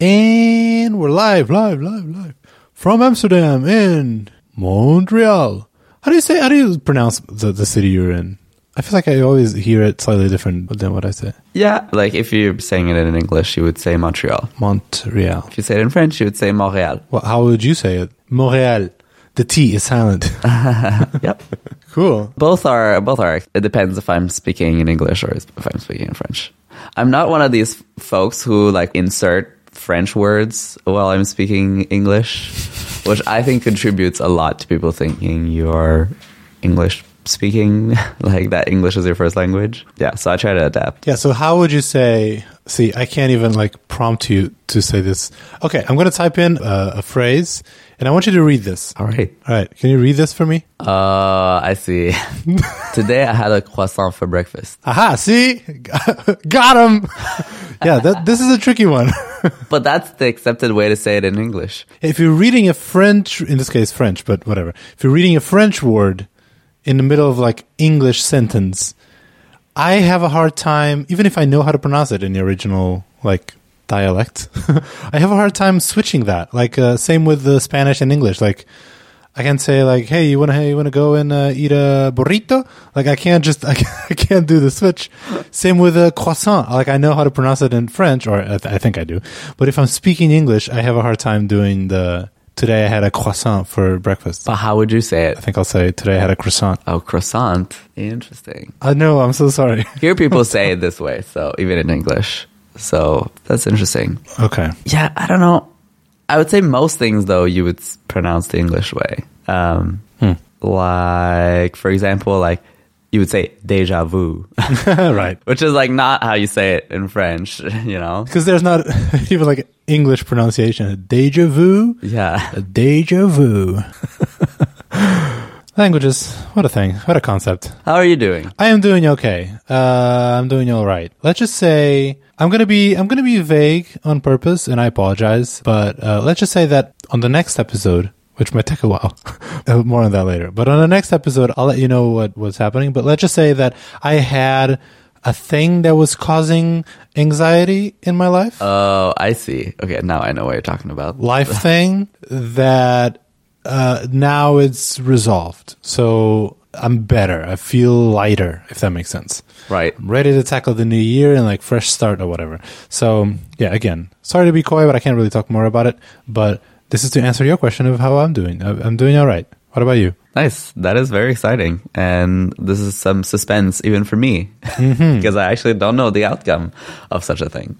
And we're live, live, live, live from Amsterdam in Montreal. How do you say, how do you pronounce the, the city you're in? I feel like I always hear it slightly different than what I say. Yeah, like if you're saying it in English, you would say Montreal. Montreal. If you say it in French, you would say Montréal. Well, how would you say it? Montreal. The T is silent. Yep. cool. both are both are. It depends if I'm speaking in English or if I'm speaking in French. I'm not one of these folks who like insert French words while I'm speaking English, which I think contributes a lot to people thinking you're English speaking, like that English is your first language. Yeah, so I try to adapt. Yeah, so how would you say? See, I can't even like prompt you to say this. Okay, I'm going to type in a, a phrase and I want you to read this. All right. All right, can you read this for me? Uh, I see. Today I had a croissant for breakfast. Aha, see? Got him. yeah, that, this is a tricky one. But that's the accepted way to say it in English. if you're reading a French, in this case French, but whatever. If you're reading a French word in the middle of like English sentence, I have a hard time, even if I know how to pronounce it in the original like dialect, I have a hard time switching that. Like uh, same with the Spanish and English. Like I can say like, "Hey, you wanna hey, you wanna go and uh, eat a burrito?" Like I can't just I can't, I can't do the switch. Same with a croissant. Like I know how to pronounce it in French, or I, th- I think I do. But if I'm speaking English, I have a hard time doing the. Today I had a croissant for breakfast. But how would you say it? I think I'll say today I had a croissant. Oh, croissant. Interesting. I know. I'm so sorry. Hear people say it this way, so even in English. So that's interesting. Okay. Yeah, I don't know. I would say most things though you would pronounce the English way. Um, Like, for example, like you would say deja vu, right. which is like not how you say it in French. You know? Because there's not even like English pronunciation. Deja vu. Yeah. Deja vu. Languages. What a thing. What a concept. How are you doing? I am doing okay. Uh, I'm doing all right. Let's just say I'm gonna be I'm gonna be vague on purpose, and I apologize. But uh, let's just say that on the next episode, which might take a while, uh, more on that later. But on the next episode, I'll let you know what was happening. But let's just say that I had a thing that was causing anxiety in my life, Oh, I see. Okay, now I know what you're talking about. life thing that uh, now it's resolved. So I'm better. I feel lighter, if that makes sense. Right. I'm ready to tackle the new year and like fresh start or whatever. So yeah, again, sorry to be coy, but I can't really talk more about it. But this is to answer your question of how I'm doing. I'm doing all right. What about you? Nice. That is very exciting. And this is some suspense even for me because I actually don't know the outcome of such a thing.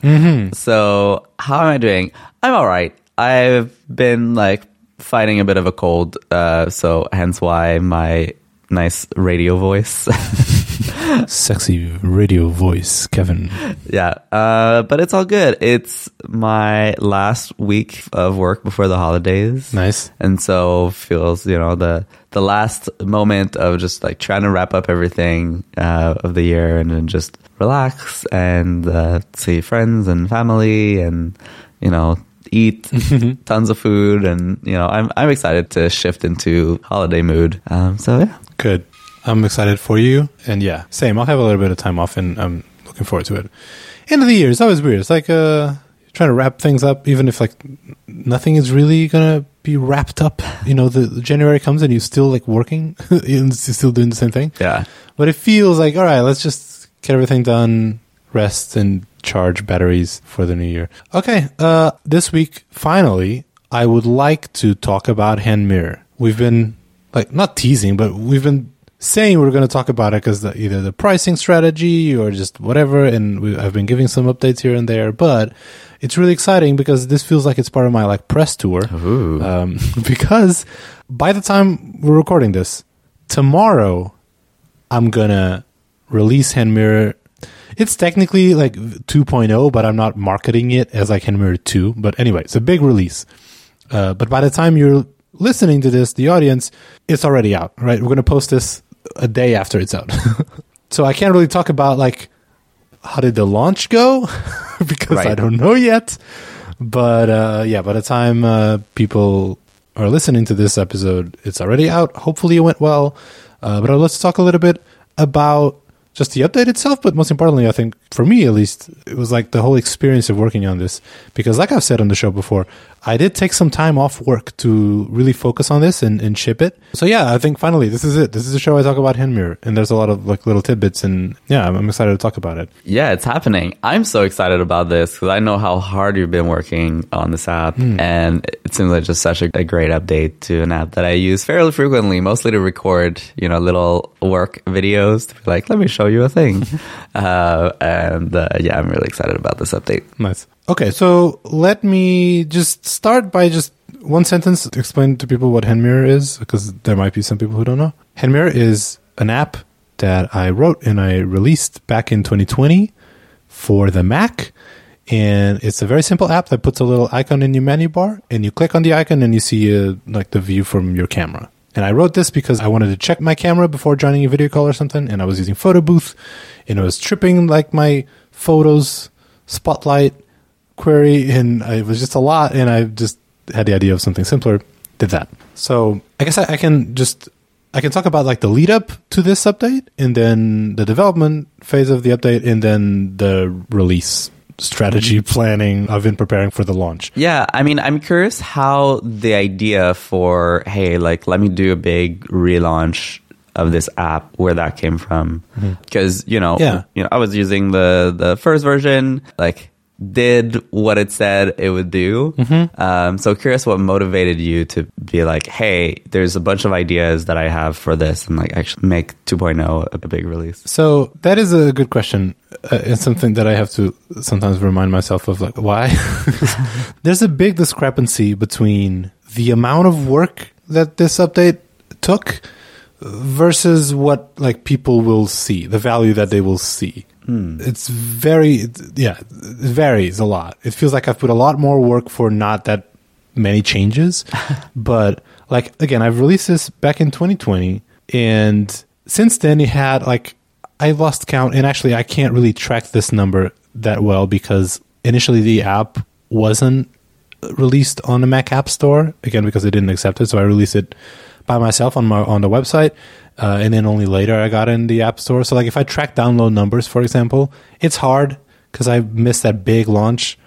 So, how am I doing? I'm all right. I've been like fighting a bit of a cold. Uh, so, hence why my nice radio voice. Sexy radio voice, Kevin. yeah. Uh, but it's all good. It's my last week of work before the holidays. Nice. and so feels you know the the last moment of just like trying to wrap up everything uh, of the year and then just relax and uh, see friends and family and you know eat tons of food and you know I'm I'm excited to shift into holiday mood. Um, so yeah, Good. I'm excited for you. And yeah, same. I'll have a little bit of time off and I'm looking forward to it. End of the year is always weird. It's like uh trying to wrap things up even if like nothing is really gonna be wrapped up. You know, the, the January comes and you're still like working and you're still doing the same thing. yeah. But it feels like all right, let's just get everything done, rest and charge batteries for the new year. Okay, uh this week finally I would like to talk about hand mirror. We've been like not teasing, but we've been saying we're going to talk about it because either the pricing strategy or just whatever, and we, I've been giving some updates here and there. But it's really exciting because this feels like it's part of my like press tour. Um, because by the time we're recording this, tomorrow I'm gonna release Hand Mirror. It's technically like 2.0, but I'm not marketing it as like Mirror 2. But anyway, it's a big release. Uh, but by the time you're listening to this, the audience, it's already out, right? We're gonna post this a day after it's out. so I can't really talk about like how did the launch go because I don't know yet. But uh, yeah, by the time uh, people are listening to this episode, it's already out. Hopefully, it went well. Uh, but let's talk a little bit about just the update itself, but most importantly, I think for me at least, it was like the whole experience of working on this. Because, like I've said on the show before, I did take some time off work to really focus on this and, and ship it. So yeah, I think finally this is it. This is a show I talk about Hand Mirror, and there's a lot of like little tidbits, and yeah, I'm, I'm excited to talk about it. Yeah, it's happening. I'm so excited about this because I know how hard you've been working on this app, Hmm. and it seems like just such a, a great update to an app that I use fairly frequently, mostly to record, you know, little work videos to be like, let me show you a thing. uh, and uh, yeah, I'm really excited about this update. Nice. Okay, so let me just start by just one sentence to explain to people what Hand Mirror is, because there might be some people who don't know. Hand Mirror is an app that I wrote and I released back in 2020 for the Mac. And it's a very simple app that puts a little icon in your menu bar, and you click on the icon and you see uh, like the view from your camera. And I wrote this because I wanted to check my camera before joining a video call or something, and I was using Photo Booth, and it was tripping like my photos, Spotlight, query, and it was just a lot, and I just had the idea of something simpler. Did that. So I guess I, I can just I can talk about like the lead up to this update, and then the development phase of the update, and then the release strategy mm-hmm. planning. I've been preparing for the launch. Yeah, I mean, I'm curious how the idea for hey, like, let me do a big relaunch of this app, where that came from, mm-hmm. because you know, Yeah. you know, I was using the the first version, like did what it said it would do. Um, so curious what motivated you to be like, hey, there's a bunch of ideas that I have for this, and like actually make 2.0 a big release. So that is a good question. Uh, it's something that I have to sometimes remind myself of, like why. There's a big discrepancy between the amount of work that this update took versus what like people will see, the value that they will see. Hmm. It's very, yeah, it varies a lot. It feels like I've put a lot more work for not that many changes. but like again, I've released this back in 2020, and since then it had like I lost count, and actually I can't really track this number that well because initially the app wasn't released on the Mac App Store again because they didn't accept it. So I released it by myself on my on the website, uh, and then only later I got in the App Store. So like if I track download numbers, for example, it's hard because I missed that big launch.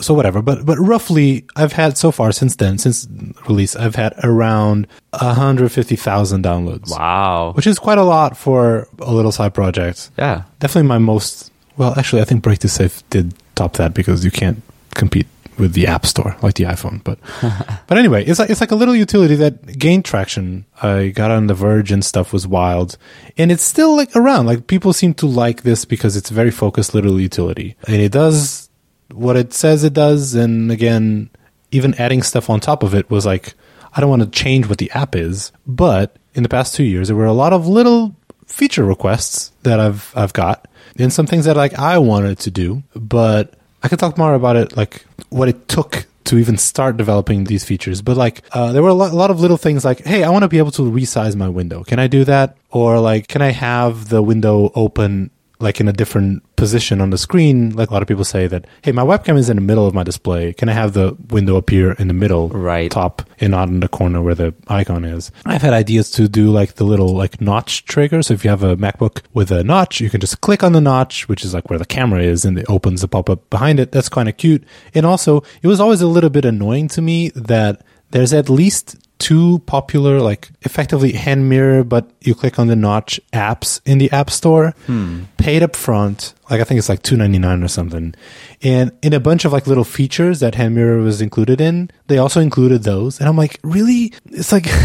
So whatever, but but roughly I've had so far since then since release I've had around hundred fifty thousand downloads. Wow. Which is quite a lot for a little side project Yeah. definitely my most well actually i think break to safe did top that because you can't compete with the app store like the iphone but but anyway it's like it's like a little utility that gained traction. I got on the verge and stuff was wild. And it's still like around. Like people seem to like this because it's a very focused little utility. And it does what it says it does. And again even adding stuff on top of it was like i don't want to change what the app is. But in the past two years there were a lot of little feature requests that I've I've got and some things that like I wanted to do, but I could talk more about it like what it took to even start developing these features. But like uh, there were a lot, a lot of little things like, hey, I want to be able to resize my window. Can I do that? Or like, can I have the window open like in a different position on the screen? Like a lot of people say that, hey, my webcam is in the middle of my display. Can I have the window appear in the middle, Right. top, and not in the corner where the icon is? I've had ideas to do like the little like notch trigger. So if you have a MacBook with a notch, you can just click on the notch, which is like where the camera is, and it opens a pop up behind it. That's kind of cute. And also, it was always a little bit annoying to me that there's at least two popular, like effectively hand mirror, but you click on the notch apps in the App Store, hmm. paid up front. Like I think it's like two ninety nine or something, and in a bunch of like little features that hand mirror was included in, they also included those. And I'm like, really? It's like.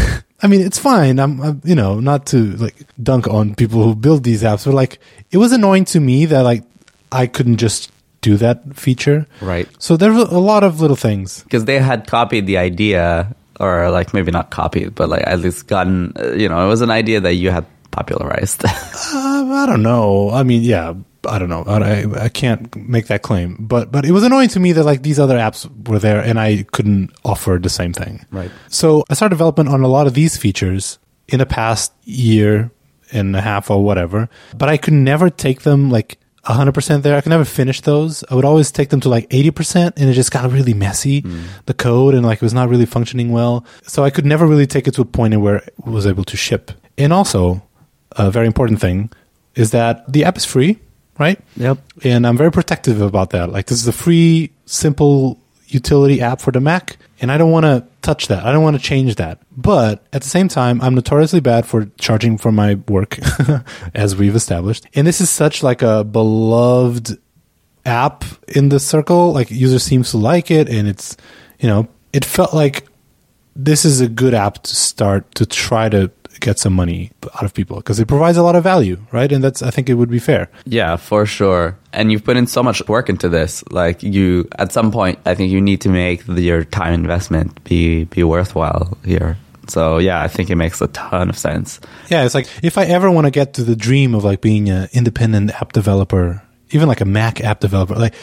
I mean, it's fine. I'm, I'm, you know, not to like dunk on people who build these apps, but like, it was annoying to me that like I couldn't just do that feature. Right. So there were a lot of little things. because they had copied the idea or like maybe not copied but like at least gotten you know it was an idea that you had popularized Uh, I don't know. I mean, yeah, I don't know. I, I can't make that claim, but but it was annoying to me that like these other apps were there and I couldn't offer the same thing. Right. So I started development on a lot of these features in the past year and a half or whatever, but I could never take them like. 100% there. I could never finish those. I would always take them to like 80% and it just got really messy, mm. the code, and like it was not really functioning well. So I could never really take it to a point where it was able to ship. And also, a very important thing is that the app is free, right? Yep. And I'm very protective about that. Like this is a free, simple utility app for the Mac, and I don't want to touch that. I don't want to change that. But at the same time, I'm notoriously bad for charging for my work, as we've established. And this is such like a beloved app in the circle. Like user seems to like it, and it's you know it felt like this is a good app to start to try to get some money out of people because it provides a lot of value, right? And that's I think it would be fair. Yeah, for sure. And you've put in so much work into this. Like you, at some point, I think you need to make the, your time investment be be worthwhile here. So yeah, I think it makes a ton of sense. Yeah, it's like if I ever want to get to the dream of like being an independent app developer, even like a Mac app developer, like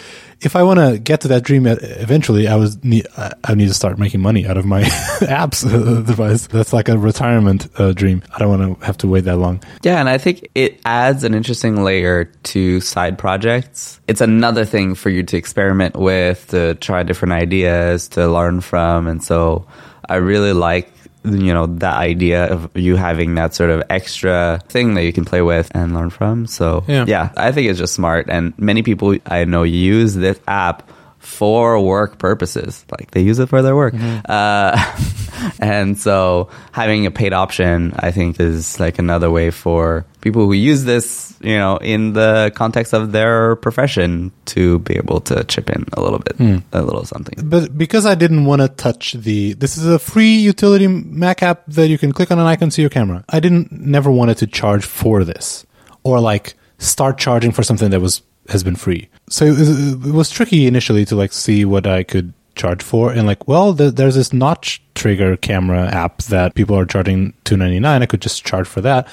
if I want to get to that dream eventually, I was need I need to start making money out of my apps device. That's like a retirement uh, dream. I don't want to have to wait that long. Yeah, and I think it adds an interesting layer to side projects. It's another thing for you to experiment with, to try different ideas, to learn from, and so I really like you know that idea of you having that sort of extra thing that you can play with and learn from. So yeah, yeah i think it's just smart. And many people i know use this app for work purposes. Like they use it for their work. Mm-hmm. Uh, and so having a paid option, I think is like another way for people who use this, you know, in the context of their profession to be able to chip in a little bit, mm. a little something. But because I didn't want to touch the, this is a free utility Mac app that you can click on an icon, see your camera. I didn't never wanted to charge for this or like start charging for something that was has been free. So it was, tricky initially to like see what I could charge for and like well there's this notch trigger camera app that people are charging 299 i could just charge for that.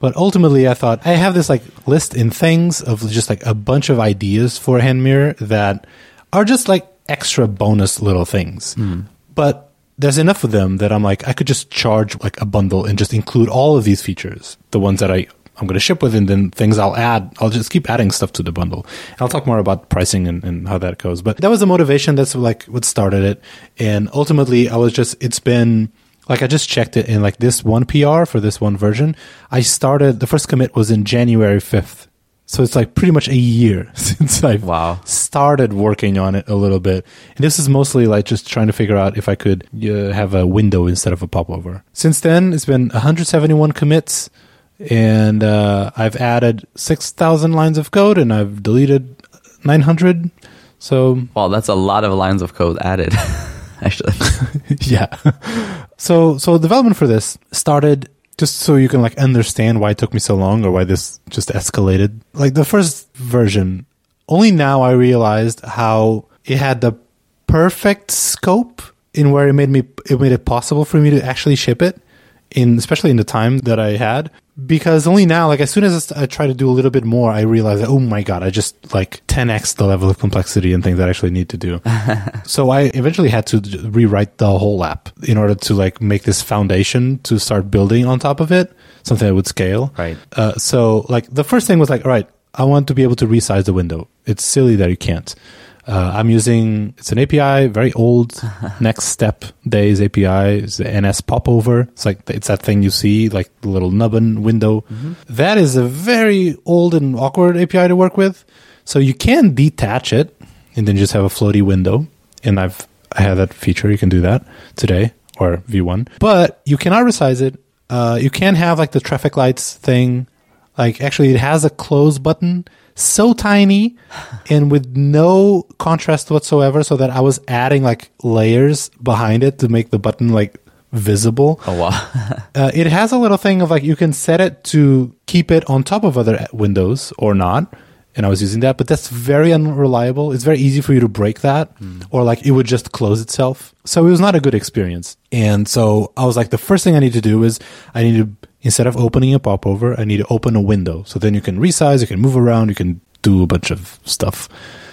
But ultimately i thought i have this like list in things of just like a bunch of ideas for a hand mirror that are just like extra bonus little things. Mm. but there's enough of them that i'm like i could just charge like a bundle and just include all of these features the ones that i I'm going to ship with, and then things I'll add. I'll just keep adding stuff to the bundle. And I'll talk more about pricing and, and how that goes. But that was the motivation. That's like what started it. And ultimately, I was just, it's been like I just checked it in like this one PR for this one version. I started, the first commit was in January 5th. So it's like pretty much a year since I wow. started working on it a little bit. And this is mostly like just trying to figure out if I could uh, have a window instead of a popover. Since then, it's been 171 commits and uh, I've added six thousand lines of code, and I've deleted nine hundred. So, well, that's a lot of lines of code added. Actually, yeah. So, so development for this started just so you can like understand why it took me so long or why this just escalated. Like the first version, only now I realized how it had the perfect scope in where it made me it made it possible for me to actually ship it in especially in the time that I had because only now like as soon as I try to do a little bit more I realize that, oh my god I just like 10x the level of complexity and things that I actually need to do. So I eventually had to rewrite the whole app in order to like make this foundation to start building on top of it something that would scale. Right. Uh, so like the first thing was like all right I want to be able to resize the window. It's silly that you can't uh, I'm using it's an API, very old. NeXTSTEP Days API is the NS Popover. It's like it's that thing you see, like the little nubbin window. Mm-hmm. That is a very old and awkward API to work with. So you can detach it and then just have a floaty window. And I've I have that feature. You can do that today or V1, but you cannot resize it. Uh, you can have like the traffic lights thing. Like actually, it has a close button so tiny and with no contrast whatsoever so that I was adding like layers behind it to make the button like visible. Oh wow. uh, it has a little thing of like you can set it to keep it on top of other windows or not. And I was using that, but that's very unreliable. It's very easy for you to break that mm. or like it would just close itself. So it was not a good experience. And so I was like, the first thing I need to do is I need to instead of opening a popover, I need to open a window. So then you can resize, you can move around, you can do a bunch of stuff.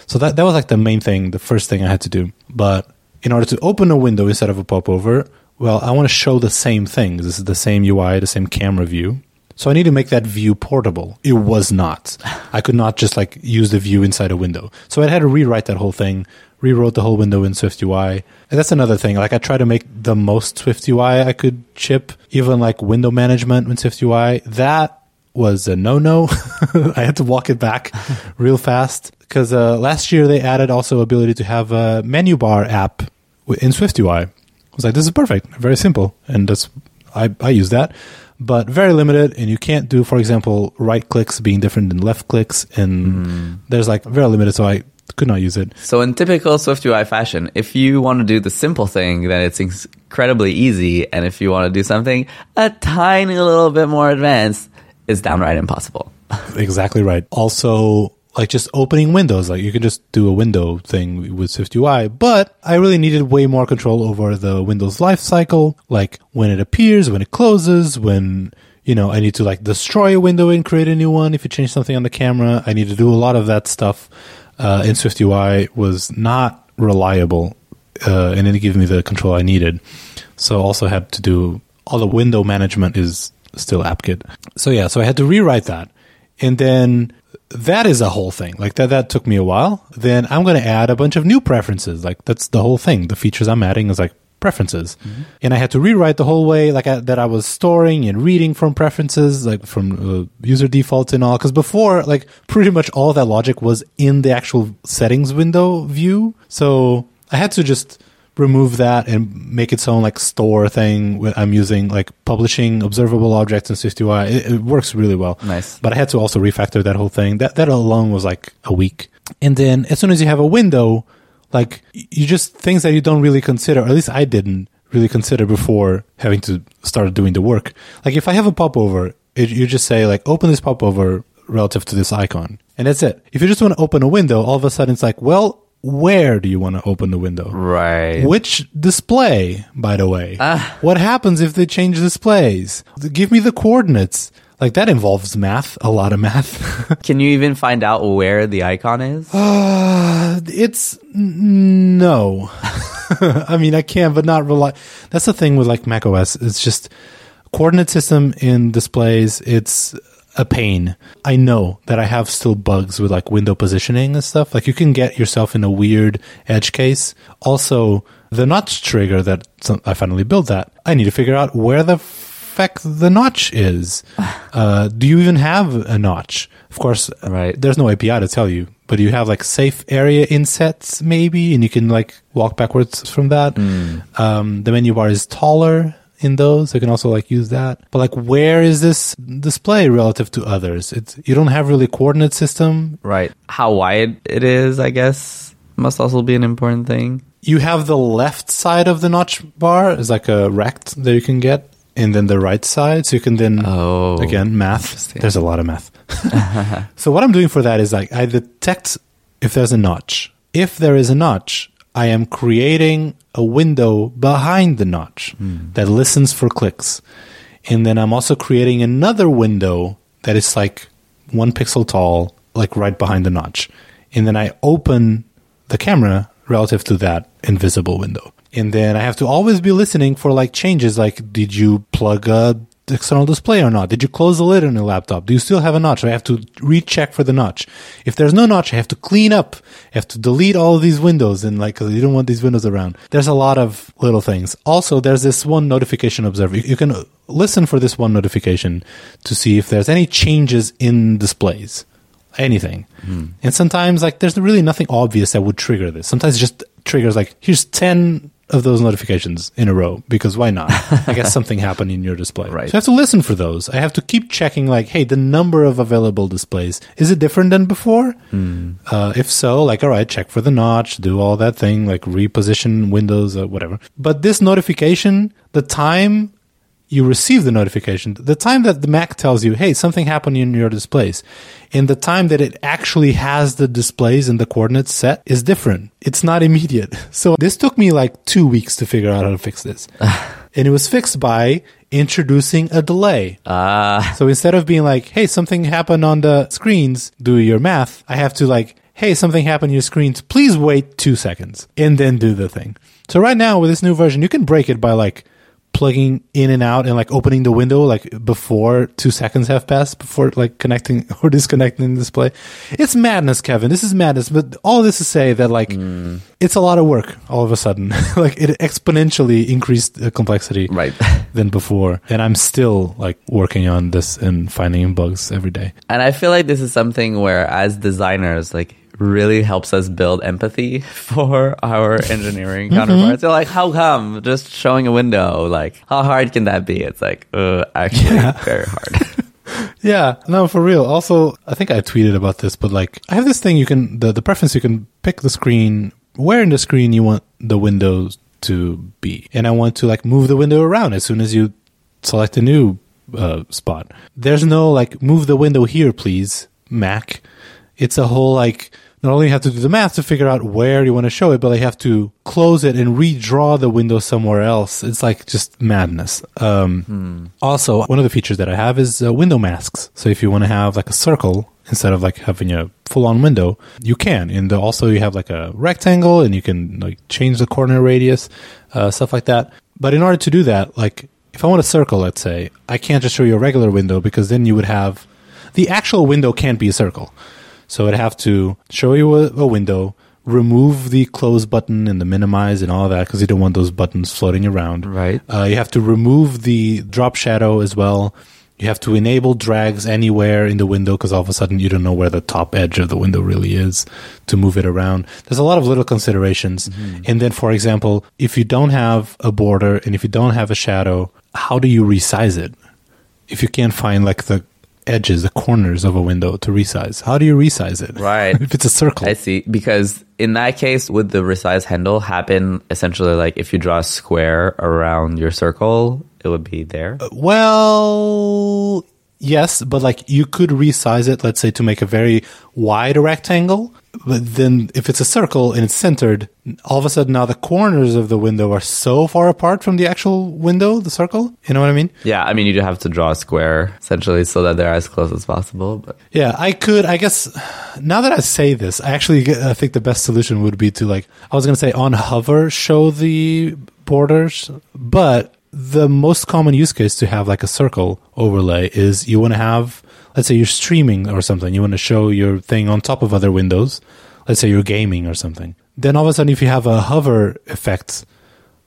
So that that was like the main thing, the first thing I had to do. But in order to open a window instead of a popover, well, I want to show the same thing. This is the same UI, the same camera view. So I need to make that view portable. It was not. I could not just like use the view inside a window. So I had to rewrite that whole thing, rewrote the whole window in Swift UI. And that's another thing. Like I try to make the most Swift UI I could chip, even like window management in Swift UI. That was a no no. I had to walk it back real fast because uh, last year they added also ability to have a menu bar app in SwiftUI. I was like, this is perfect, very simple, and that's I I use that, but very limited, and you can't do, for example, right clicks being different than left clicks, and there's like very limited, so I could not use it. So in typical SwiftUI fashion, if you want to do the simple thing, then it's incredibly easy. And if you want to do something a tiny little bit more advanced, it's downright impossible. Exactly right. Also, like just opening windows, like you can just do a window thing with SwiftUI, but I really needed way more control over the Windows life cycle, like when it appears, when it closes, when you know, I need to like destroy a window and create a new one. If you change something on the camera, I need to do a lot of that stuff. Uh, in SwiftUI was not reliable, uh, and it didn't give me the control I needed. So also had to do all the window management is still AppKit. So yeah, so I had to rewrite that. And then that is a whole thing. Like that that took me a while. Then I'm going to add a bunch of new preferences. Like that's the whole thing. The features I'm adding is like preferences. And I had to rewrite the whole way like I, that I was storing and reading from preferences like from uh, user defaults and all cuz before like pretty much all that logic was in the actual settings window view. So I had to just remove that and make its own like store thing. I'm using like publishing observable objects in SwiftUI. It, it works really well. Nice. But I had to also refactor that whole thing. That that alone was like a week. And then as soon as you have a window, like you just things that you don't really consider, or at least I didn't really consider before having to start doing the work. Like if I have a popover, it, you just say like open this popover relative to this icon, and that's it. If you just want to open a window, all of a sudden it's like, well, where do you want to open the window? Right. Which display, by the way? Ah. What happens if they change displays? Give me the coordinates. Like that involves math, a lot of math. Can you even find out where the icon is? uh, it's n- no. I mean, I can, but not rely. That's the thing with like Mac OS. It's just coordinate system in displays. It's a pain. I know that I have still bugs with like window positioning and stuff. Like you can get yourself in a weird edge case. Also, the notch trigger that some, I finally built that. I need to figure out where the feck the notch is. Uh, do you even have a notch? Of course, Right. there's no API to tell you, but you have like safe area insets maybe, and you can like walk backwards from that. Um, the menu bar is taller in those. You can also like use that. But like, where is this display relative to others? It's you don't have really coordinate system. Right. How wide it is, I guess, must also be an important thing. You have the left side of the notch bar is like a rect that you can get. And then the right side, so you can then Oh. again math. There's a lot of math. so what I'm doing for that is like I detect if there's a notch. If there is a notch, I am creating a window behind the notch hmm. that listens for clicks. And then I'm also creating another window that is like one pixel tall, like right behind the notch. And then I open the camera relative to that invisible window. And then I have to always be listening for like changes like did you plug a external display or not? Did you close the lid on your laptop? Do you still have a notch? I have to recheck for the notch. If there's no notch, I have to clean up. I have to delete all of these windows and like, cause you don't want these windows around. There's a lot of little things. Also, there's this one notification observer. You, you can listen for this one notification to see if there's any changes in displays. Anything. Hmm. And sometimes like there's really nothing obvious that would trigger this. Sometimes it just triggers like, here's 10 of those notifications in a row because why not? I guess something happened in your display. Right. So I have to listen for those. I have to keep checking like, hey, the number of available displays, is it different than before? Uh, if so, like, all right, check for the notch, do all that thing, like reposition windows, or whatever. But this notification, the time you receive the notification, the time that the Mac tells you, hey, something happened in your displays, and the time that it actually has the displays and the coordinates set is different. It's not immediate. So this took me like two weeks to figure out how to fix this. and it was fixed by introducing a delay. Ah, So instead of being like, hey, something happened on the screens, do your math, I have to like, hey, something happened on your screens, please wait two seconds and then do the thing. So right now with this new version, you can break it by like plugging in and out and like opening the window like before two seconds have passed before like connecting or disconnecting the display. It's madness, Kevin. This is madness. But all this to say that like mm. it's a lot of work all of a sudden. like it exponentially increased the complexity Right. than before. And I'm still like working on this and finding bugs every day. And I feel like this is something where, as designers, like really helps us build empathy for our engineering counterparts. They're like, how come just showing a window? Like, how hard can that be? It's like, uh, actually, very hard. Yeah, no, for real. Also, I think I tweeted about this, but like, I have this thing you can, the, the preference you can pick the screen, where in the screen you want the windows to be. And I want to like move the window around as soon as you select a new uh, spot. There's no like, move the window here, please, Mac. It's a whole like, not only have to do the math to figure out where you want to show it, but I have to close it and redraw the window somewhere else. It's like just madness. Um, Also, one of the features that I have is uh, window masks. So if you want to have like a circle instead of like having a full-on window, you can. And also you have like a rectangle, and you can like change the corner radius, uh, stuff like that. But in order to do that, like if I want a circle, let's say, I can't just show you a regular window because then you would have the actual window can't be a circle. So I'd have to show you a, a window, remove the close button and the minimize and all that because you don't want those buttons floating around. Right. Uh, you have to remove the drop shadow as well. You have to enable drags anywhere in the window because all of a sudden you don't know where the top edge of the window really is to move it around. There's a lot of little considerations. And then, for example, if you don't have a border and if you don't have a shadow, how do you resize it? If you can't find like the edges, the corners of a window to resize, how do you resize it? Right. if it's a circle. I see. Because in that case, would the resize handle happen essentially like if you draw a square around your circle, it would be there? Uh, well, yes, but like you could resize it, let's say, to make a very wide rectangle. But then if it's a circle and it's centered, all of a sudden now the corners of the window are so far apart from the actual window, the circle. You know what I mean? Yeah, I mean, you do have to draw a square essentially so that they're as close as possible. But Yeah, I could. I guess now that I say this, I actually I think the best solution would be to like I was going to say on hover show the borders, but the most common use case to have like a circle overlay is you want to have let's say you're streaming or something, you want to show your thing on top of other windows. Let's say you're gaming or something. Then all of a sudden if you have a hover effect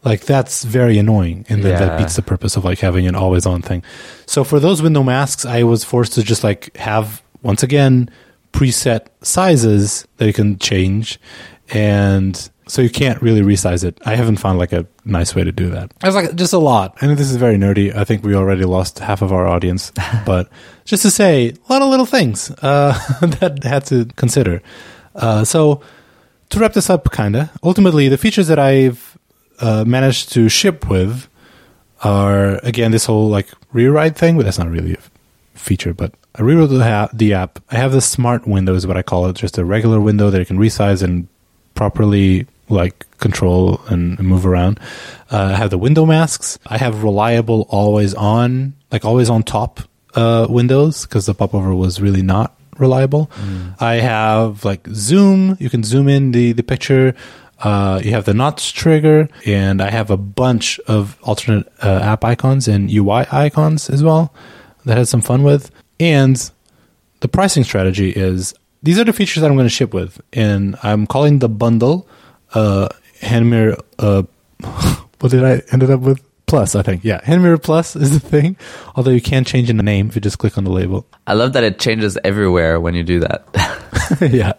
like that's very annoying and then that beats the purpose of like having an always on thing so for those window masks i was forced to just like have once again preset sizes that you can change and so you can't really resize it i haven't found like a nice way to do that i was like just a lot i know this is very nerdy i think we already lost half of our audience but just to say a lot of little things uh, that I had to consider uh, so to wrap this up, kinda. Ultimately, the features that I've uh, managed to ship with are again this whole like rewrite thing, but that's not really a feature. But I rewrote the, ha- the app. I have the smart window, is what I call it, just a regular window that you can resize and properly like control and move around. Uh, I have the window masks. I have reliable always on, like always on top uh, windows because the popover was really not reliable. I have like zoom. You can zoom in the the picture. Uh, you have the notch trigger, and I have a bunch of alternate uh, app icons and UI icons as well that I had some fun with. And the pricing strategy is these are the features that I'm going to ship with, and I'm calling the bundle uh, Hand Mirror. Uh, what did I ended up with? Plus, I think. Yeah, Hand Mirror Plus is the thing. Although you can change in the name if you just click on the label. I love that it changes everywhere when you do that. yeah.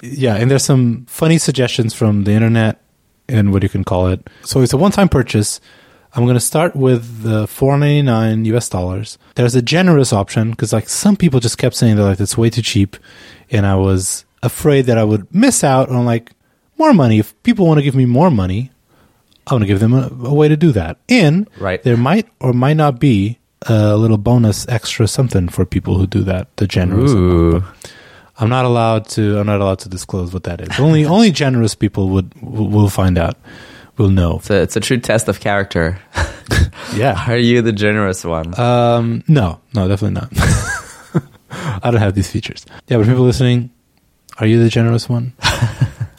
yeah, and there's some funny suggestions from the internet and what you can call it. So it's a one-time purchase. I'm going to start with the 4.99 US dollars. There's a generous option because like some people just kept saying that like it's way too cheap and I was afraid that I would miss out on like more money. If people want to give me more money, I want to give them a, a way to do that. And Right. there might or might not be a little bonus extra something for people who do that. The generous. amount. I'm not allowed to. I'm not allowed to disclose what that is. Only only generous people would will will find out. Will know. It's a, it's a true test of character. Yeah. Are you the generous one? Um. No. No. Definitely not. I don't have these features. Yeah, but people listening, are you the generous one?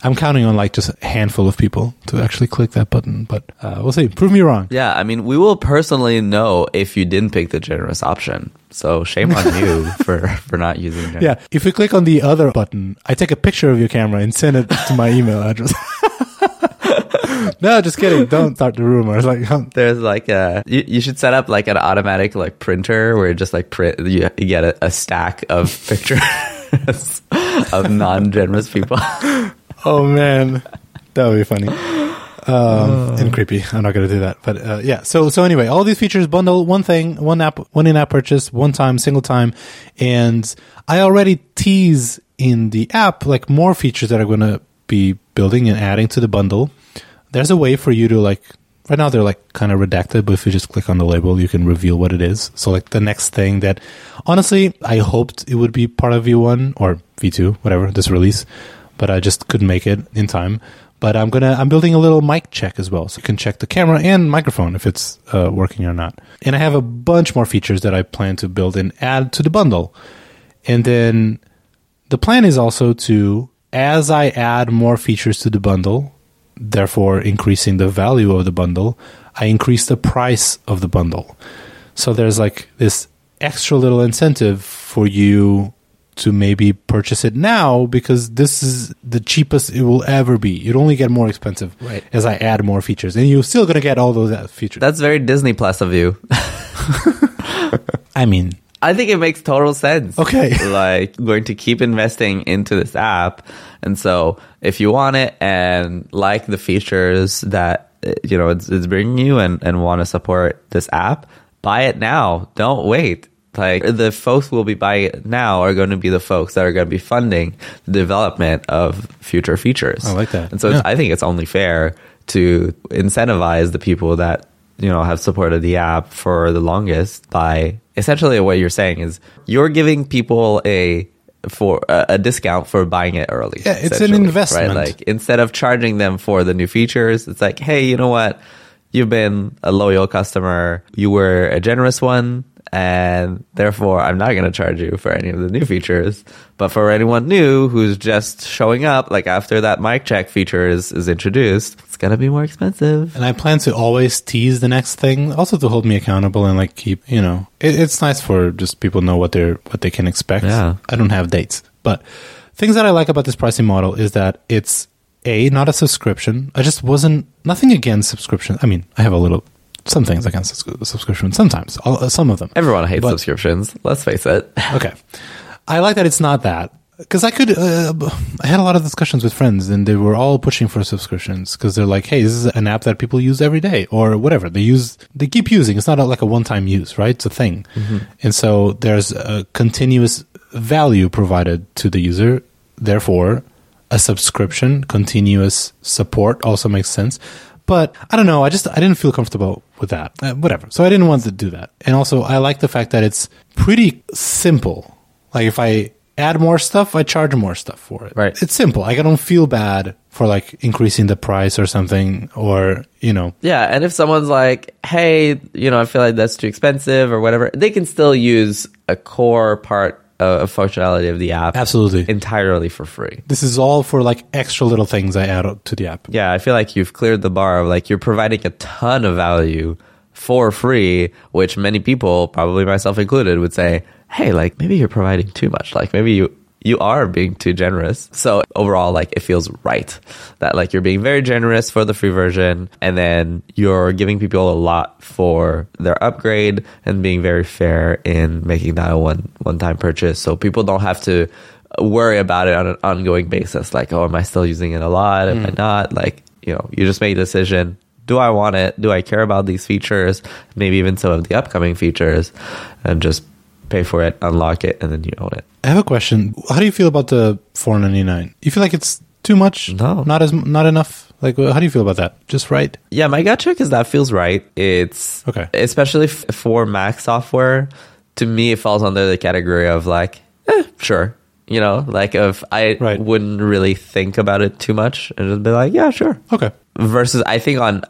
I'm counting on like just a handful of people to actually click that button, but uh, we'll see. Prove me wrong. Yeah, I mean, we will personally know if you didn't pick the generous option. So shame on you for for not using generous. Yeah, if you click on the other button, I take a picture of your camera and send it to my email address. no, just kidding. Don't start the rumors. Like, um, There's like a you, you should set up like an automatic like printer where you just like print you, you get a, a stack of pictures of non-generous people. Oh man, that would be funny. Um, and creepy. I'm not going to do that. But uh, yeah. So so anyway, all these features bundle one thing, one app, one in-app purchase, one time, single time, and I already tease in the app like more features that are going to be building and adding to the bundle. There's a way for you to like. Right now they're like kind of redacted, but if you just click on the label, you can reveal what it is. So like the next thing that, honestly, I hoped it would be part of V1 or V2, whatever this release, but I just couldn't make it in time but I'm gonna I'm building a little mic check as well, so you can check the camera and microphone if it's uh, working or not. And I have a bunch more features that I plan to build and add to the bundle. And then the plan is also to, as I add more features to the bundle, therefore increasing the value of the bundle, I increase the price of the bundle. So there's like this extra little incentive for you to maybe purchase it now because this is the cheapest it will ever be. It only get more expensive Right. as I add more features, and you're still gonna get all those uh, features. That's very Disney Plus of you. I mean, I think it makes total sense. Okay. like going to keep investing into this app. And so if you want it and like the features that, uh, you know, it's, it's bringing you and, and want to support this app, buy it now. Don't wait. Like the folks who will be buying it now are going to be the folks that are going to be funding the development of future features. I like that. And so Yeah. it's, I think it's only fair to incentivize the people that you know have supported the app for the longest by essentially what you're saying is you're giving people a for a, a discount for buying it early. Yeah, it's an investment. right? Like instead of charging them for the new features, it's like, hey, you know what? You've been a loyal customer. You were a generous one. And therefore, I'm not going to charge you for any of the new features. But for anyone new who's just showing up, like after that mic check feature is, is introduced, it's going to be more expensive. and I plan to always tease the next thing, also to hold me accountable and like keep, you know, it, it's nice for just people know what they're what they can expect. Yeah. I don't have dates, but things that I like about this pricing model is that it's a not a subscription. I just wasn't nothing against subscription. I mean, I have a little some things against subscription sometimes, all, uh, some of them. Everyone hates But- subscriptions. Let's face it. okay. I like that it's not that because I could. Uh, I had a lot of discussions with friends, and they were all pushing for subscriptions because they're like, "Hey, this is an app that people use every day, or whatever they use. They keep using. It's not a, like a one-time use, right? It's a thing, and so there's a continuous value provided to the user. Therefore, a subscription, continuous support also makes sense. But I don't know. I just I didn't feel comfortable with that. Uh, whatever. So I didn't want to do that. And also, I like the fact that it's pretty simple. Like if I add more stuff, I charge more stuff for it. Right. It's simple. Like I don't feel bad for like increasing the price or something, or you know. Yeah, and if someone's like, "Hey, you know, I feel like that's too expensive" or whatever, they can still use a core part of functionality of the app Absolutely. entirely for free. This is all for like extra little things I add to the app. Yeah, I feel like you've cleared the bar of like you're providing a ton of value for free, which many people, probably myself included, would say, "Hey, like maybe you're providing too much. Like maybe you you are being too generous." So overall, like it feels right that like you're being very generous for the free version, and then you're giving people a lot for their upgrade, and being very fair in making that a one one time purchase, so people don't have to worry about it on an ongoing basis. Like, oh, am I still using it a lot? Am I mm. not? Like, you know, you just make a decision. Do I want it? Do I care about these features? Maybe even some of the upcoming features, and just pay for it, unlock it, and then you own it. I have a question. How do you feel about the 4.99? You feel like it's too much? No. not as not enough. Like, how do you feel about that? Just right? Yeah, my gut check is that feels right. It's Okay. especially f- for Mac software. To me, it falls under the category of like, eh, sure. You know, like if I Right. wouldn't really think about it too much and just be like, yeah, sure. Okay. versus I think on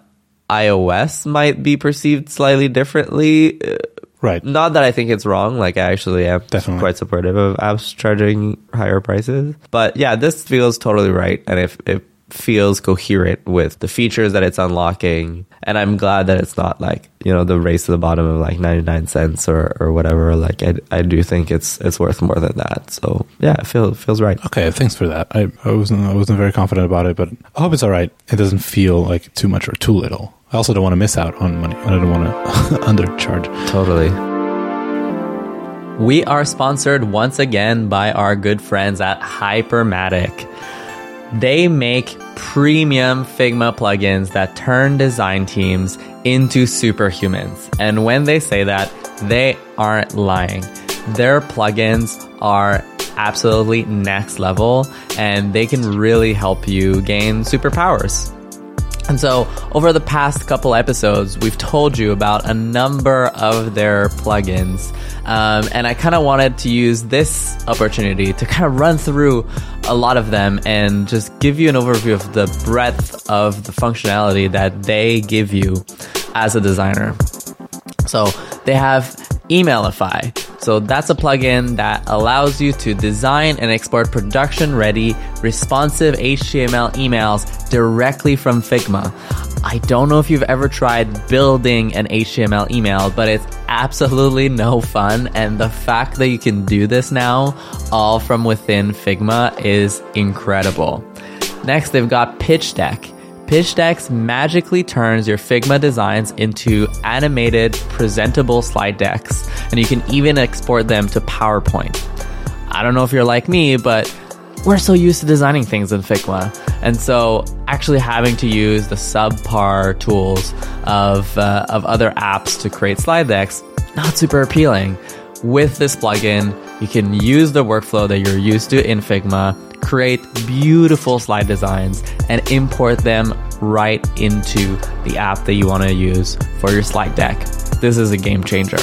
iOS might be perceived slightly differently, uh, Right. Not that I think it's wrong. Like I actually am Definitely. quite supportive of apps charging higher prices. But yeah, this feels totally right, and if it feels coherent with the features that it's unlocking. And I'm glad that it's not like you know the race to the bottom of like 99 cents or or whatever. Like I I do think it's it's worth more than that. So yeah, it feels feels right. Okay, thanks for that. I, I wasn't I wasn't very confident about it, but I hope it's all right. It doesn't feel like too much or too little. I also don't want to miss out on money. I don't want to undercharge. Totally. We are sponsored once again by our good friends at Hypermatic. They make premium Figma plugins that turn design teams into superhumans. And when they say that, they aren't lying. Their plugins are absolutely next level and they can really help you gain superpowers. And so, over the past couple episodes, we've told you about a number of their plugins. Um, and I kind of wanted to use this opportunity to kind of run through a lot of them and just give you an overview of the breadth of the functionality that they give you as a designer. So, they have Emailify. So that's a plugin that allows you to design and export production ready, responsive HTML emails directly from Figma. I don't know if you've ever tried building an HTML email, but it's absolutely no fun. And the fact that you can do this now, all from within Figma, is incredible. Next, they've got Pitch Deck. Pitch Decks magically turns your Figma designs into animated, presentable slide decks, and you can even export them to PowerPoint. I don't know if you're like me, but we're so used to designing things in Figma. And so actually having to use the subpar tools of, uh, of other apps to create slide decks, not super appealing. With this plugin, you can use the workflow that you're used to in Figma, create beautiful slide designs, and import them right into the app that you want to use for your slide deck. This is a game changer.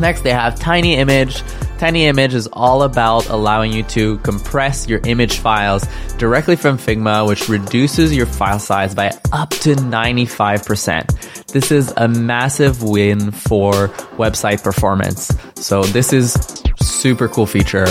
Next, they have Tiny Image. Tiny Image is all about allowing you to compress your image files directly from Figma, which reduces your file size by up to 95%. This is a massive win for website performance. So this is super cool feature.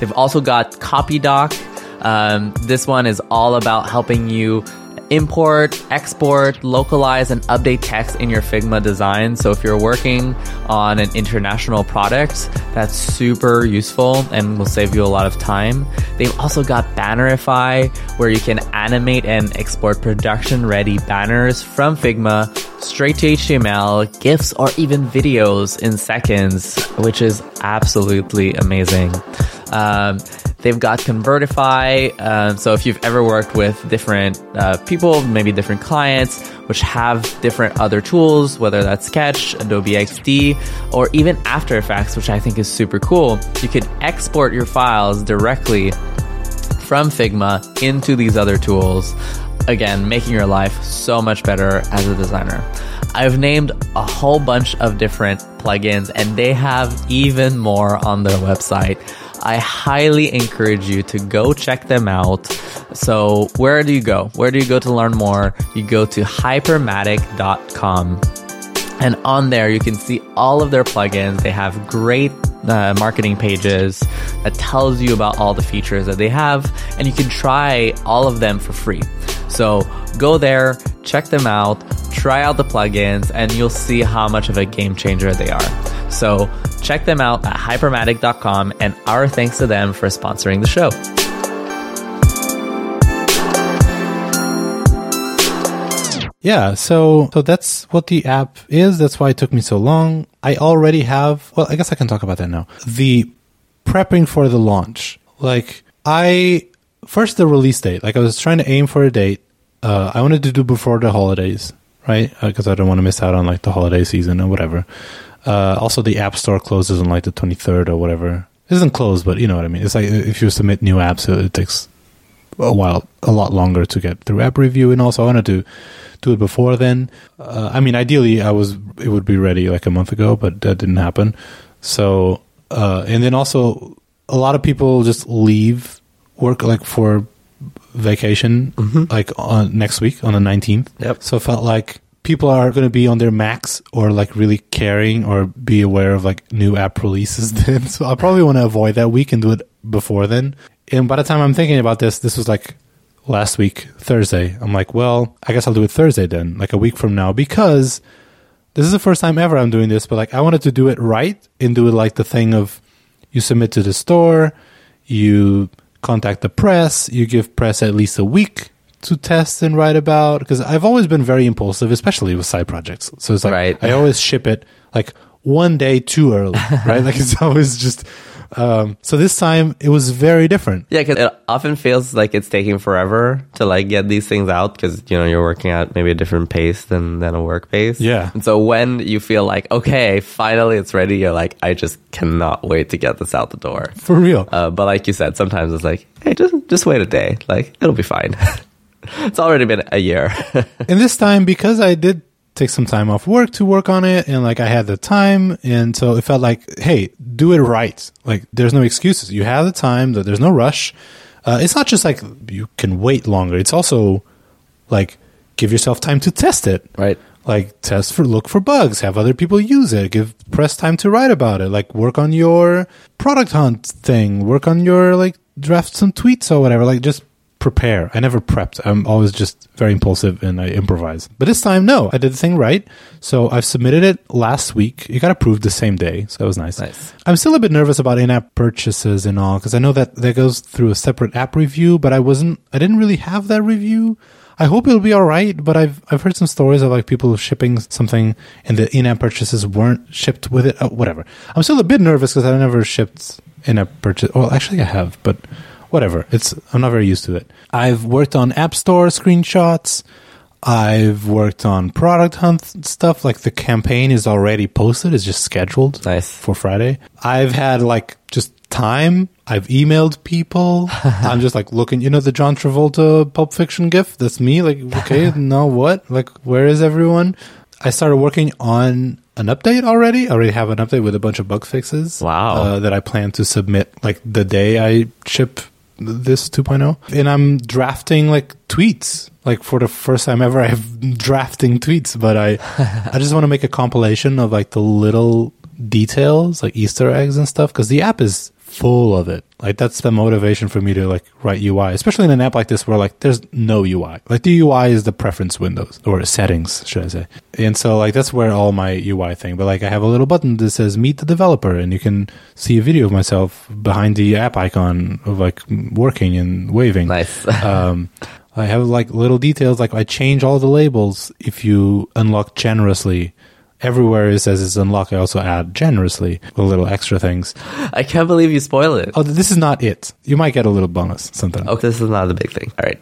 They've also got CopyDoc. Um, this one is all about helping you import, export, localize, and update text in your Figma design. So if you're working on an international product, that's super useful and will save you a lot of time. They've also got Bannerify, where you can animate and export production ready banners from Figma straight to HTML, GIFs, or even videos in seconds, which is absolutely amazing. Um, They've got Convertify. Um, so if you've ever worked with different uh, people, maybe different clients, which have different other tools, whether that's Sketch, Adobe XD, or even After Effects, which I think is super cool, you could export your files directly from Figma into these other tools. Again, making your life so much better as a designer. I've named a whole bunch of different plugins and they have even more on their website. I highly encourage you to go check them out. So, where do you go? Where do you go to learn more? You go to hypermatic.com. And on there, you can see all of their plugins. They have great uh, marketing pages that tells you about all the features that they have, and you can try all of them for free. So go there, check them out, try out the plugins, and you'll see how much of a game changer they are. So check them out at hypermatic.com, and our thanks to them for sponsoring the show. Yeah, so so that's what the app is. That's why it took me so long. I already have. Well, I guess I can talk about that now. The prepping for the launch. Like I first the release date. Like I was trying to aim for a date. Uh, I wanted to do before the holidays, right? Because uh, I don't want to miss out on like the holiday season or whatever. Uh, also, the app store closes on like the twenty third or whatever. It isn't closed, but you know what I mean. It's like if you submit new apps, it, it takes a while, a lot longer to get through app review, and also I wanted to do it before then. Uh, I mean, ideally, I was it would be ready like a month ago, but that didn't happen. So, uh, and then also a lot of people just leave work like for vacation, Mm-hmm. like on next week on the nineteenth. Yep. So it felt like people are going to be on their Macs or like really caring or be aware of like new app releases then. So I probably want to avoid that week and do it before then. And by the time I'm thinking about this, this was like last week, Thursday. I'm like, well, I guess I'll do it Thursday then, like a week from now, because this is the first time ever I'm doing this, but like I wanted to do it right and do it like the thing of you submit to the store, you contact the press, you give press at least a week to test and write about because I've always been very impulsive, especially with side projects. So it's like Right. I always ship it like one day too early, right? like it's always just. Um, so this time it was very different. Yeah, because it often feels like it's taking forever to like get these things out because you know you're working at maybe a different pace than than a work pace. Yeah. And so when you feel like okay, finally it's ready, you're like, I just cannot wait to get this out the door. For real. Uh, but like you said, sometimes it's like, hey, just just wait a day. Like it'll be fine. it's already been a year. and this time because I did take some time off work to work on it and like I had the time and so it felt like hey do it right. Like there's no excuses. You have the time that there's no rush. Uh, it's not just like you can wait longer. It's also like give yourself time to test it. Right. like test for look for bugs have other people use it give press time to write about it. Like work on your product hunt thing work on your like draft some tweets or whatever. Like just prepare i never prepped i'm always just very impulsive and i improvise but this time no i did the thing right so i've submitted it last week it got approved the same day so that was nice Nice. i'm still a bit nervous about in-app purchases and all because i know that that goes through a separate app review but i wasn't i didn't really have that review I hope it'll be all right, but I've I've heard some stories of like people shipping something and the in-app purchases weren't shipped with it. Oh, whatever. I'm still a bit nervous because I never shipped in-app purchase. Well, actually, I have, but whatever. It's I'm not very used to it. I've worked on App Store screenshots. I've worked on product hunt stuff. Like the campaign is already posted; it's just scheduled Nice. for Friday. I've had like just time. I've emailed people. I'm just like looking, you know, the John Travolta Pulp Fiction gif. That's me. Like, okay, now what? Like, where is everyone? I started working on an update already. I already have an update with a bunch of bug fixes. Wow. Uh, that I plan to submit like the day I ship this 2.0. And I'm drafting like tweets. Like for the first time ever, I'm drafting tweets, but I, I just want to make a compilation of like the little details, like Easter eggs and stuff, because the app is full of it. Like that's the motivation for me to like write UI, especially in an app like this where like there's no UI. Like the UI is the preference windows or settings, should I say? And so like that's where all my UI thing. But like I have a little button that says meet the developer, and you can see a video of myself behind the app icon of like working and waving. Nice. um, I have like little details, like I change all the labels if you unlock generously. Everywhere it says it's unlocked, I also add generously with little extra things. I can't believe you spoil it. Oh, this is not it. You might get a little bonus, something. Okay, this is not a big thing. All right.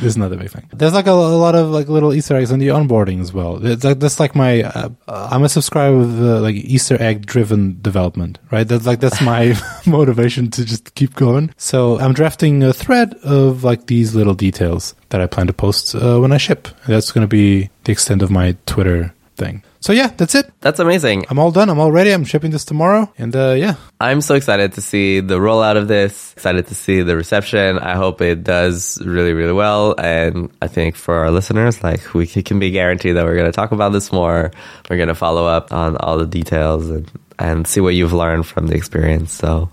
This is not a big thing. There's like a, a lot of like little Easter eggs on the onboarding as well. It's like, that's like my. Uh, I'm a subscriber with uh, like Easter egg driven development, right? That's like that's my motivation to just keep going. So I'm drafting a thread of like these little details that I plan to post uh, when I ship. That's going to be the extent of my Twitter thing. So yeah, that's it. That's amazing. I'm all done. I'm all ready. I'm shipping this tomorrow, and uh, yeah, I'm so excited to see the rollout of this. Excited to see the reception. I hope it does really, really well. And I think for our listeners, like we can be guaranteed that we're going to talk about this more. We're going to follow up on all the details and, and see what you've learned from the experience. So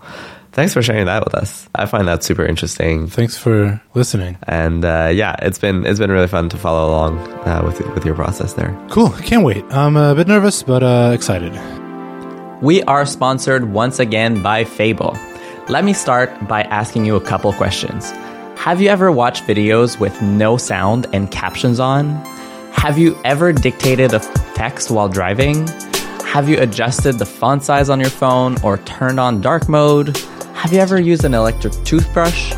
thanks for sharing that with us. I find that super interesting. thanks for listening. And uh, yeah, it's been it's been really fun to follow along uh, with with your process there. Cool. Can't wait. I'm a bit nervous, but uh, excited. We are sponsored once again by Fable. Let me start by asking you a couple questions. Have you ever watched videos with no sound and captions on? Have you ever dictated a text while driving? Have you adjusted the font size on your phone or turned on dark mode? Have you ever used an electric toothbrush?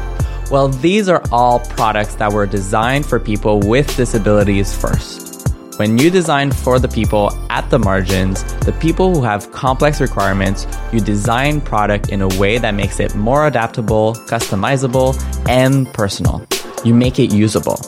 Well, these are all products that were designed for people with disabilities first. When you design for the people at the margins, the people who have complex requirements, you design product in a way that makes it more adaptable, customizable, and personal. You make it usable.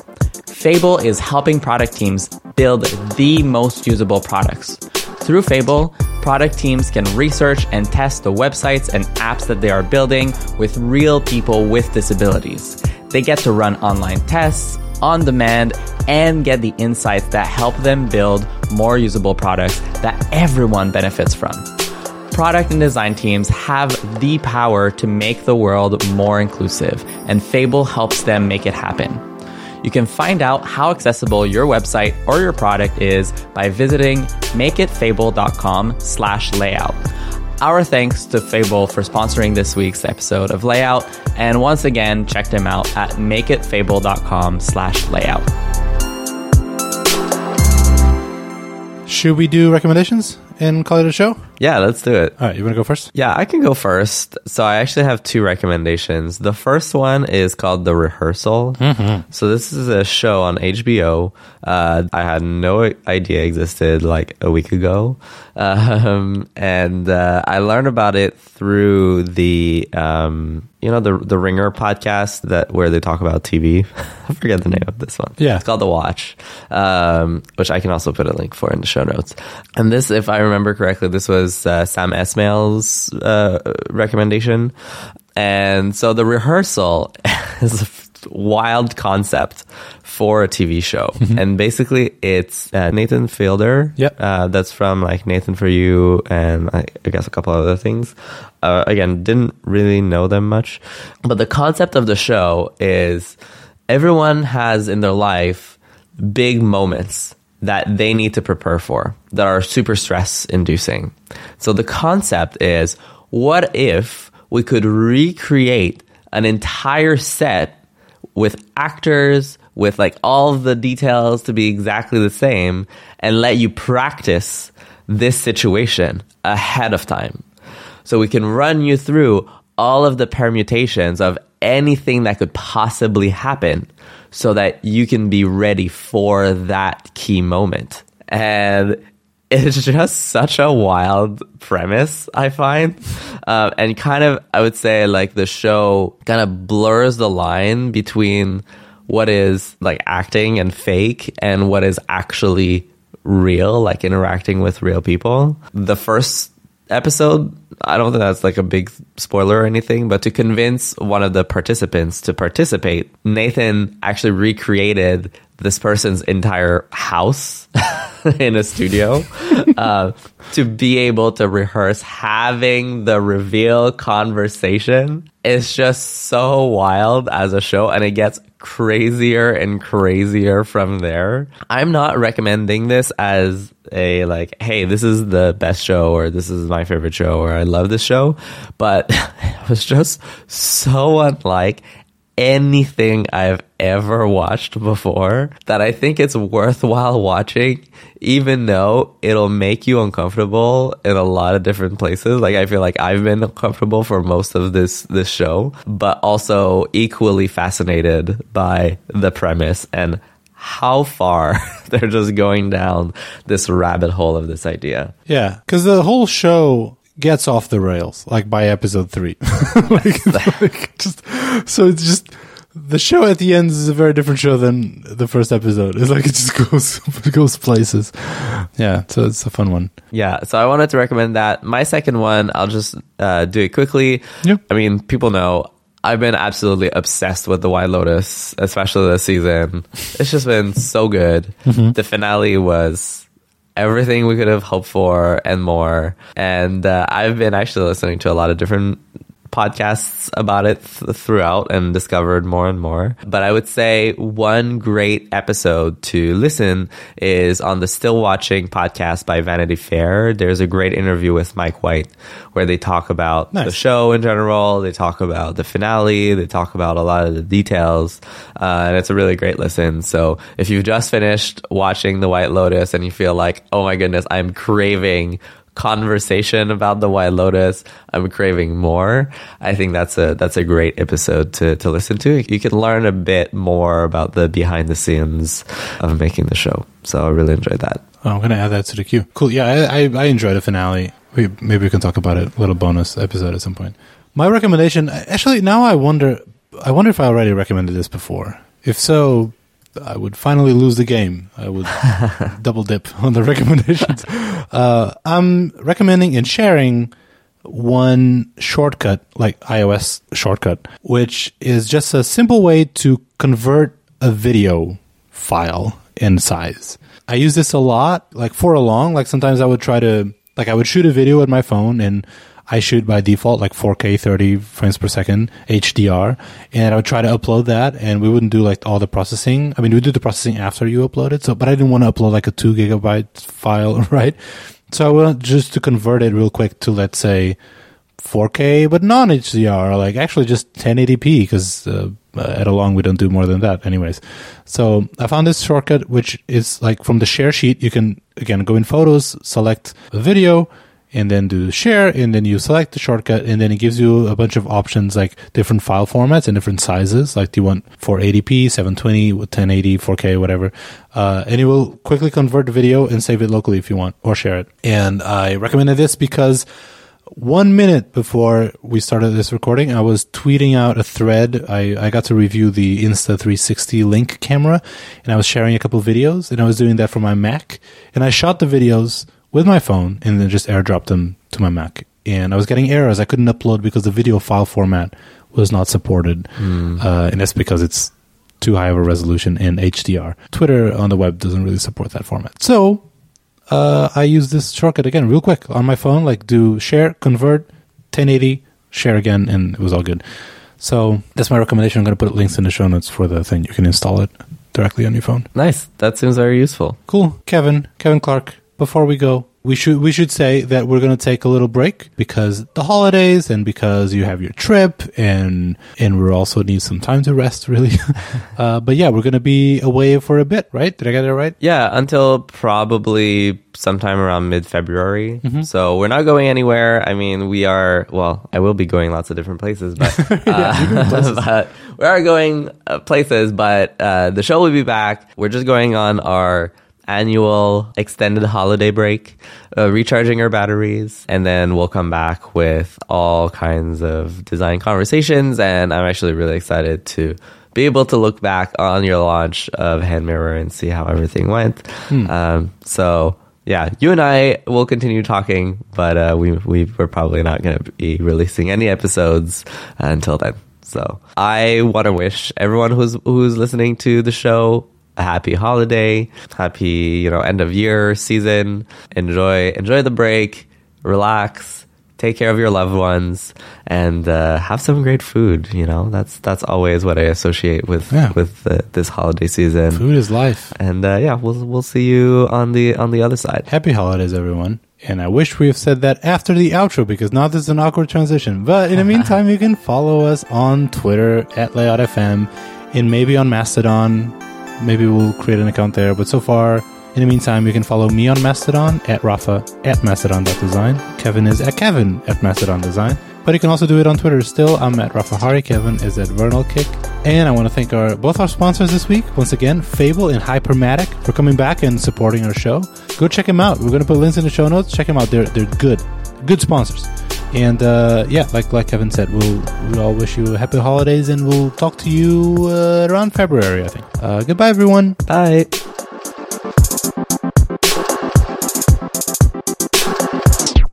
Fable is helping product teams build the most usable products. Through Fable, product teams can research and test the websites and apps that they are building with real people with disabilities. They get to run online tests, on demand, and get the insights that help them build more usable products that everyone benefits from. Product and design teams have the power to make the world more inclusive, and Fable helps them make it happen. You can find out how accessible your website or your product is by visiting makeitfable.com slash layout. Our thanks to Fable for sponsoring this week's episode of Layout, and once again, check them out at makeitfable.com slash layout. Should we do recommendations and call it a show? Yeah, let's do it. All right, you want to go first? Yeah, I can go first. So I actually have two recommendations. The first one is called The Rehearsal. So this is a show on HBO. Uh, I had no idea existed like a week ago, um, and uh, I learned about it through the um, you know the the Ringer podcast that where they talk about TV. I forget the name of this one. Yeah. it's called The Watch, um, which I can also put a link for in the show notes. And this, if I remember correctly, this was uh, Sam Esmail's uh, recommendation. And so the rehearsal is a wild concept for a TV show. And basically, it's uh, Nathan Fielder. Yep. Uh, that's from like Nathan for You and I, I guess a couple other things. Uh, again, didn't really know them much. But the concept of the show is everyone has in their life big moments that they need to prepare for that are super stress inducing. So the concept is what if we could recreate an entire set with actors, with like all the details to be exactly the same, and let you practice this situation ahead of time. So we can run you through all of the permutations of anything that could possibly happen so that you can be ready for that key moment. And it's just such a wild premise, I find. Um, and kind of, I would say, like the show kind of blurs the line between what is like acting and fake and what is actually real, like interacting with real people. The first episode, I don't think that's like a big spoiler or anything, but to convince one of the participants to participate, Nathan actually recreated this person's entire house in a studio uh, to be able to rehearse having the reveal conversation. It's just so wild as a show, and it gets crazier and crazier from there. I'm not recommending this as a like, hey, this is the best show, or this is my favorite show, or I love this show, but it was just so unlike anything I've ever watched before that I think it's worthwhile watching, even though it'll make you uncomfortable in a lot of different places. Like I feel like I've been uncomfortable for most of this this show, but also equally fascinated by the premise and how far they're just going down this rabbit hole of this idea. Yeah, because the whole show gets off the rails like by episode three. like, like, just so it's just the show at the end is a very different show than the first episode. It's like it just goes it goes places. Yeah, so it's a fun one. Yeah, so I wanted to recommend that. My second one, I'll just uh, do it quickly. Yep. I mean, people know I've been absolutely obsessed with The White Lotus, especially this season. It's just been so good. The finale was everything we could have hoped for and more. And uh, I've been actually listening to a lot of different podcasts about it th- throughout and discovered more and more. But I would say one great episode to listen is on the Still Watching podcast by Vanity Fair. There's a great interview with Mike White where they talk about Nice. the show in general. They talk about the finale. They talk about a lot of the details. Uh, and it's a really great listen. So if you've just finished watching The White Lotus and you feel like, oh my goodness, I'm craving conversation about the White Lotus. I'm craving more. I think that's a that's a great episode to to listen to. You can learn a bit more about the behind the scenes of making the show. So I really enjoyed that. Oh, I'm gonna add that to the queue. Cool. Yeah, I, I, I enjoyed the finale. We, maybe we can talk about it. A little bonus episode at some point. My recommendation. Actually, now I wonder. I wonder if I already recommended this before. If so, I would finally lose the game. I would double dip on the recommendations. Uh, I'm recommending and sharing one shortcut, like iOS shortcut, which is just a simple way to convert a video file in size. I use this a lot, like for a long. Like sometimes I would try to, like I would shoot a video with my phone and I shoot by default like 4K 30 frames per second HDR, and I would try to upload that, and we wouldn't do like all the processing. I mean, we do the processing after you upload it. So, but I didn't want to upload like a two gigabyte file, right? So I want just to convert it real quick to let's say 4K, but non HDR, like actually just 1080p, because uh, at Along we don't do more than that, anyways. So I found this shortcut, which is like from the share sheet. You can again go in Photos, select a video, and then do share, and then you select the shortcut, and then it gives you a bunch of options like different file formats and different sizes. Like, do you want 480p, 720, 1080, 4K, whatever? Uh, and it will quickly convert the video and save it locally if you want, or share it. And I recommended this because one minute before we started this recording, I was tweeting out a thread. I, I got to review the Insta360 Link camera, and I was sharing a couple videos, and I was doing that for my Mac. And I shot the videos with my phone and then just airdropped them to my Mac. And I was getting errors. I couldn't upload because the video file format was not supported. Hmm. Uh, and that's because it's too high of a resolution in HDR. Twitter on the web doesn't really support that format. So uh, I use this shortcut again real quick on my phone, like do share, convert, 1080, share again, and it was all good. So that's my recommendation. I'm going to put links in the show notes for the thing. You can install it directly on your phone. Nice. That seems very useful. Cool. Kevin, Kevin Clark, before we go, we should we should say that we're going to take a little break because the holidays and because you have your trip and and we also need some time to rest really. uh, but yeah, we're going to be away for a bit, right? Did I get it right? Yeah, until probably sometime around mid February. So we're not going anywhere. I mean, we are, well, I will be going lots of different places, but, uh, but we are going uh, places, but uh, the show will be back. We're just going on our annual extended holiday break, uh, recharging our batteries, and then we'll come back with all kinds of design conversations. And I'm actually really excited to be able to look back on your launch of Hand Mirror and see how everything went. Um, so yeah, you and I will continue talking, but uh, we we we're probably not going to be releasing any episodes until then. So I want to wish everyone who's who's listening to the show a happy holiday, happy you know end of year season. Enjoy enjoy the break, relax, take care of your loved ones, and uh, have some great food. You know that's that's always what I associate with Yeah. with uh, this holiday season. Food is life. And uh, yeah, we'll we'll see you on the on the other side. Happy holidays, everyone. And I wish we have said that after the outro because now this is an awkward transition. But in the meantime, you can follow us on Twitter at LayoutFM and maybe on Mastodon. Maybe we'll create an account there. But so far, in the meantime, you can follow me on Mastodon at Rafa at Mastodon.design. Kevin is at Kevin at Mastodon Design. But you can also do it on Twitter still. I'm at Rafa Hari. Kevin is at Vernal Kick. And I want to thank our both our sponsors this week. Once again, Fable and Hypermatic for coming back and supporting our show. Go check them out. We're going to put links in the show notes. Check them out. They're they're good, good sponsors. And uh, yeah, like like Kevin said, we'll we all wish you happy holidays, and we'll talk to you uh, around February. I think. Uh, goodbye, everyone. Bye.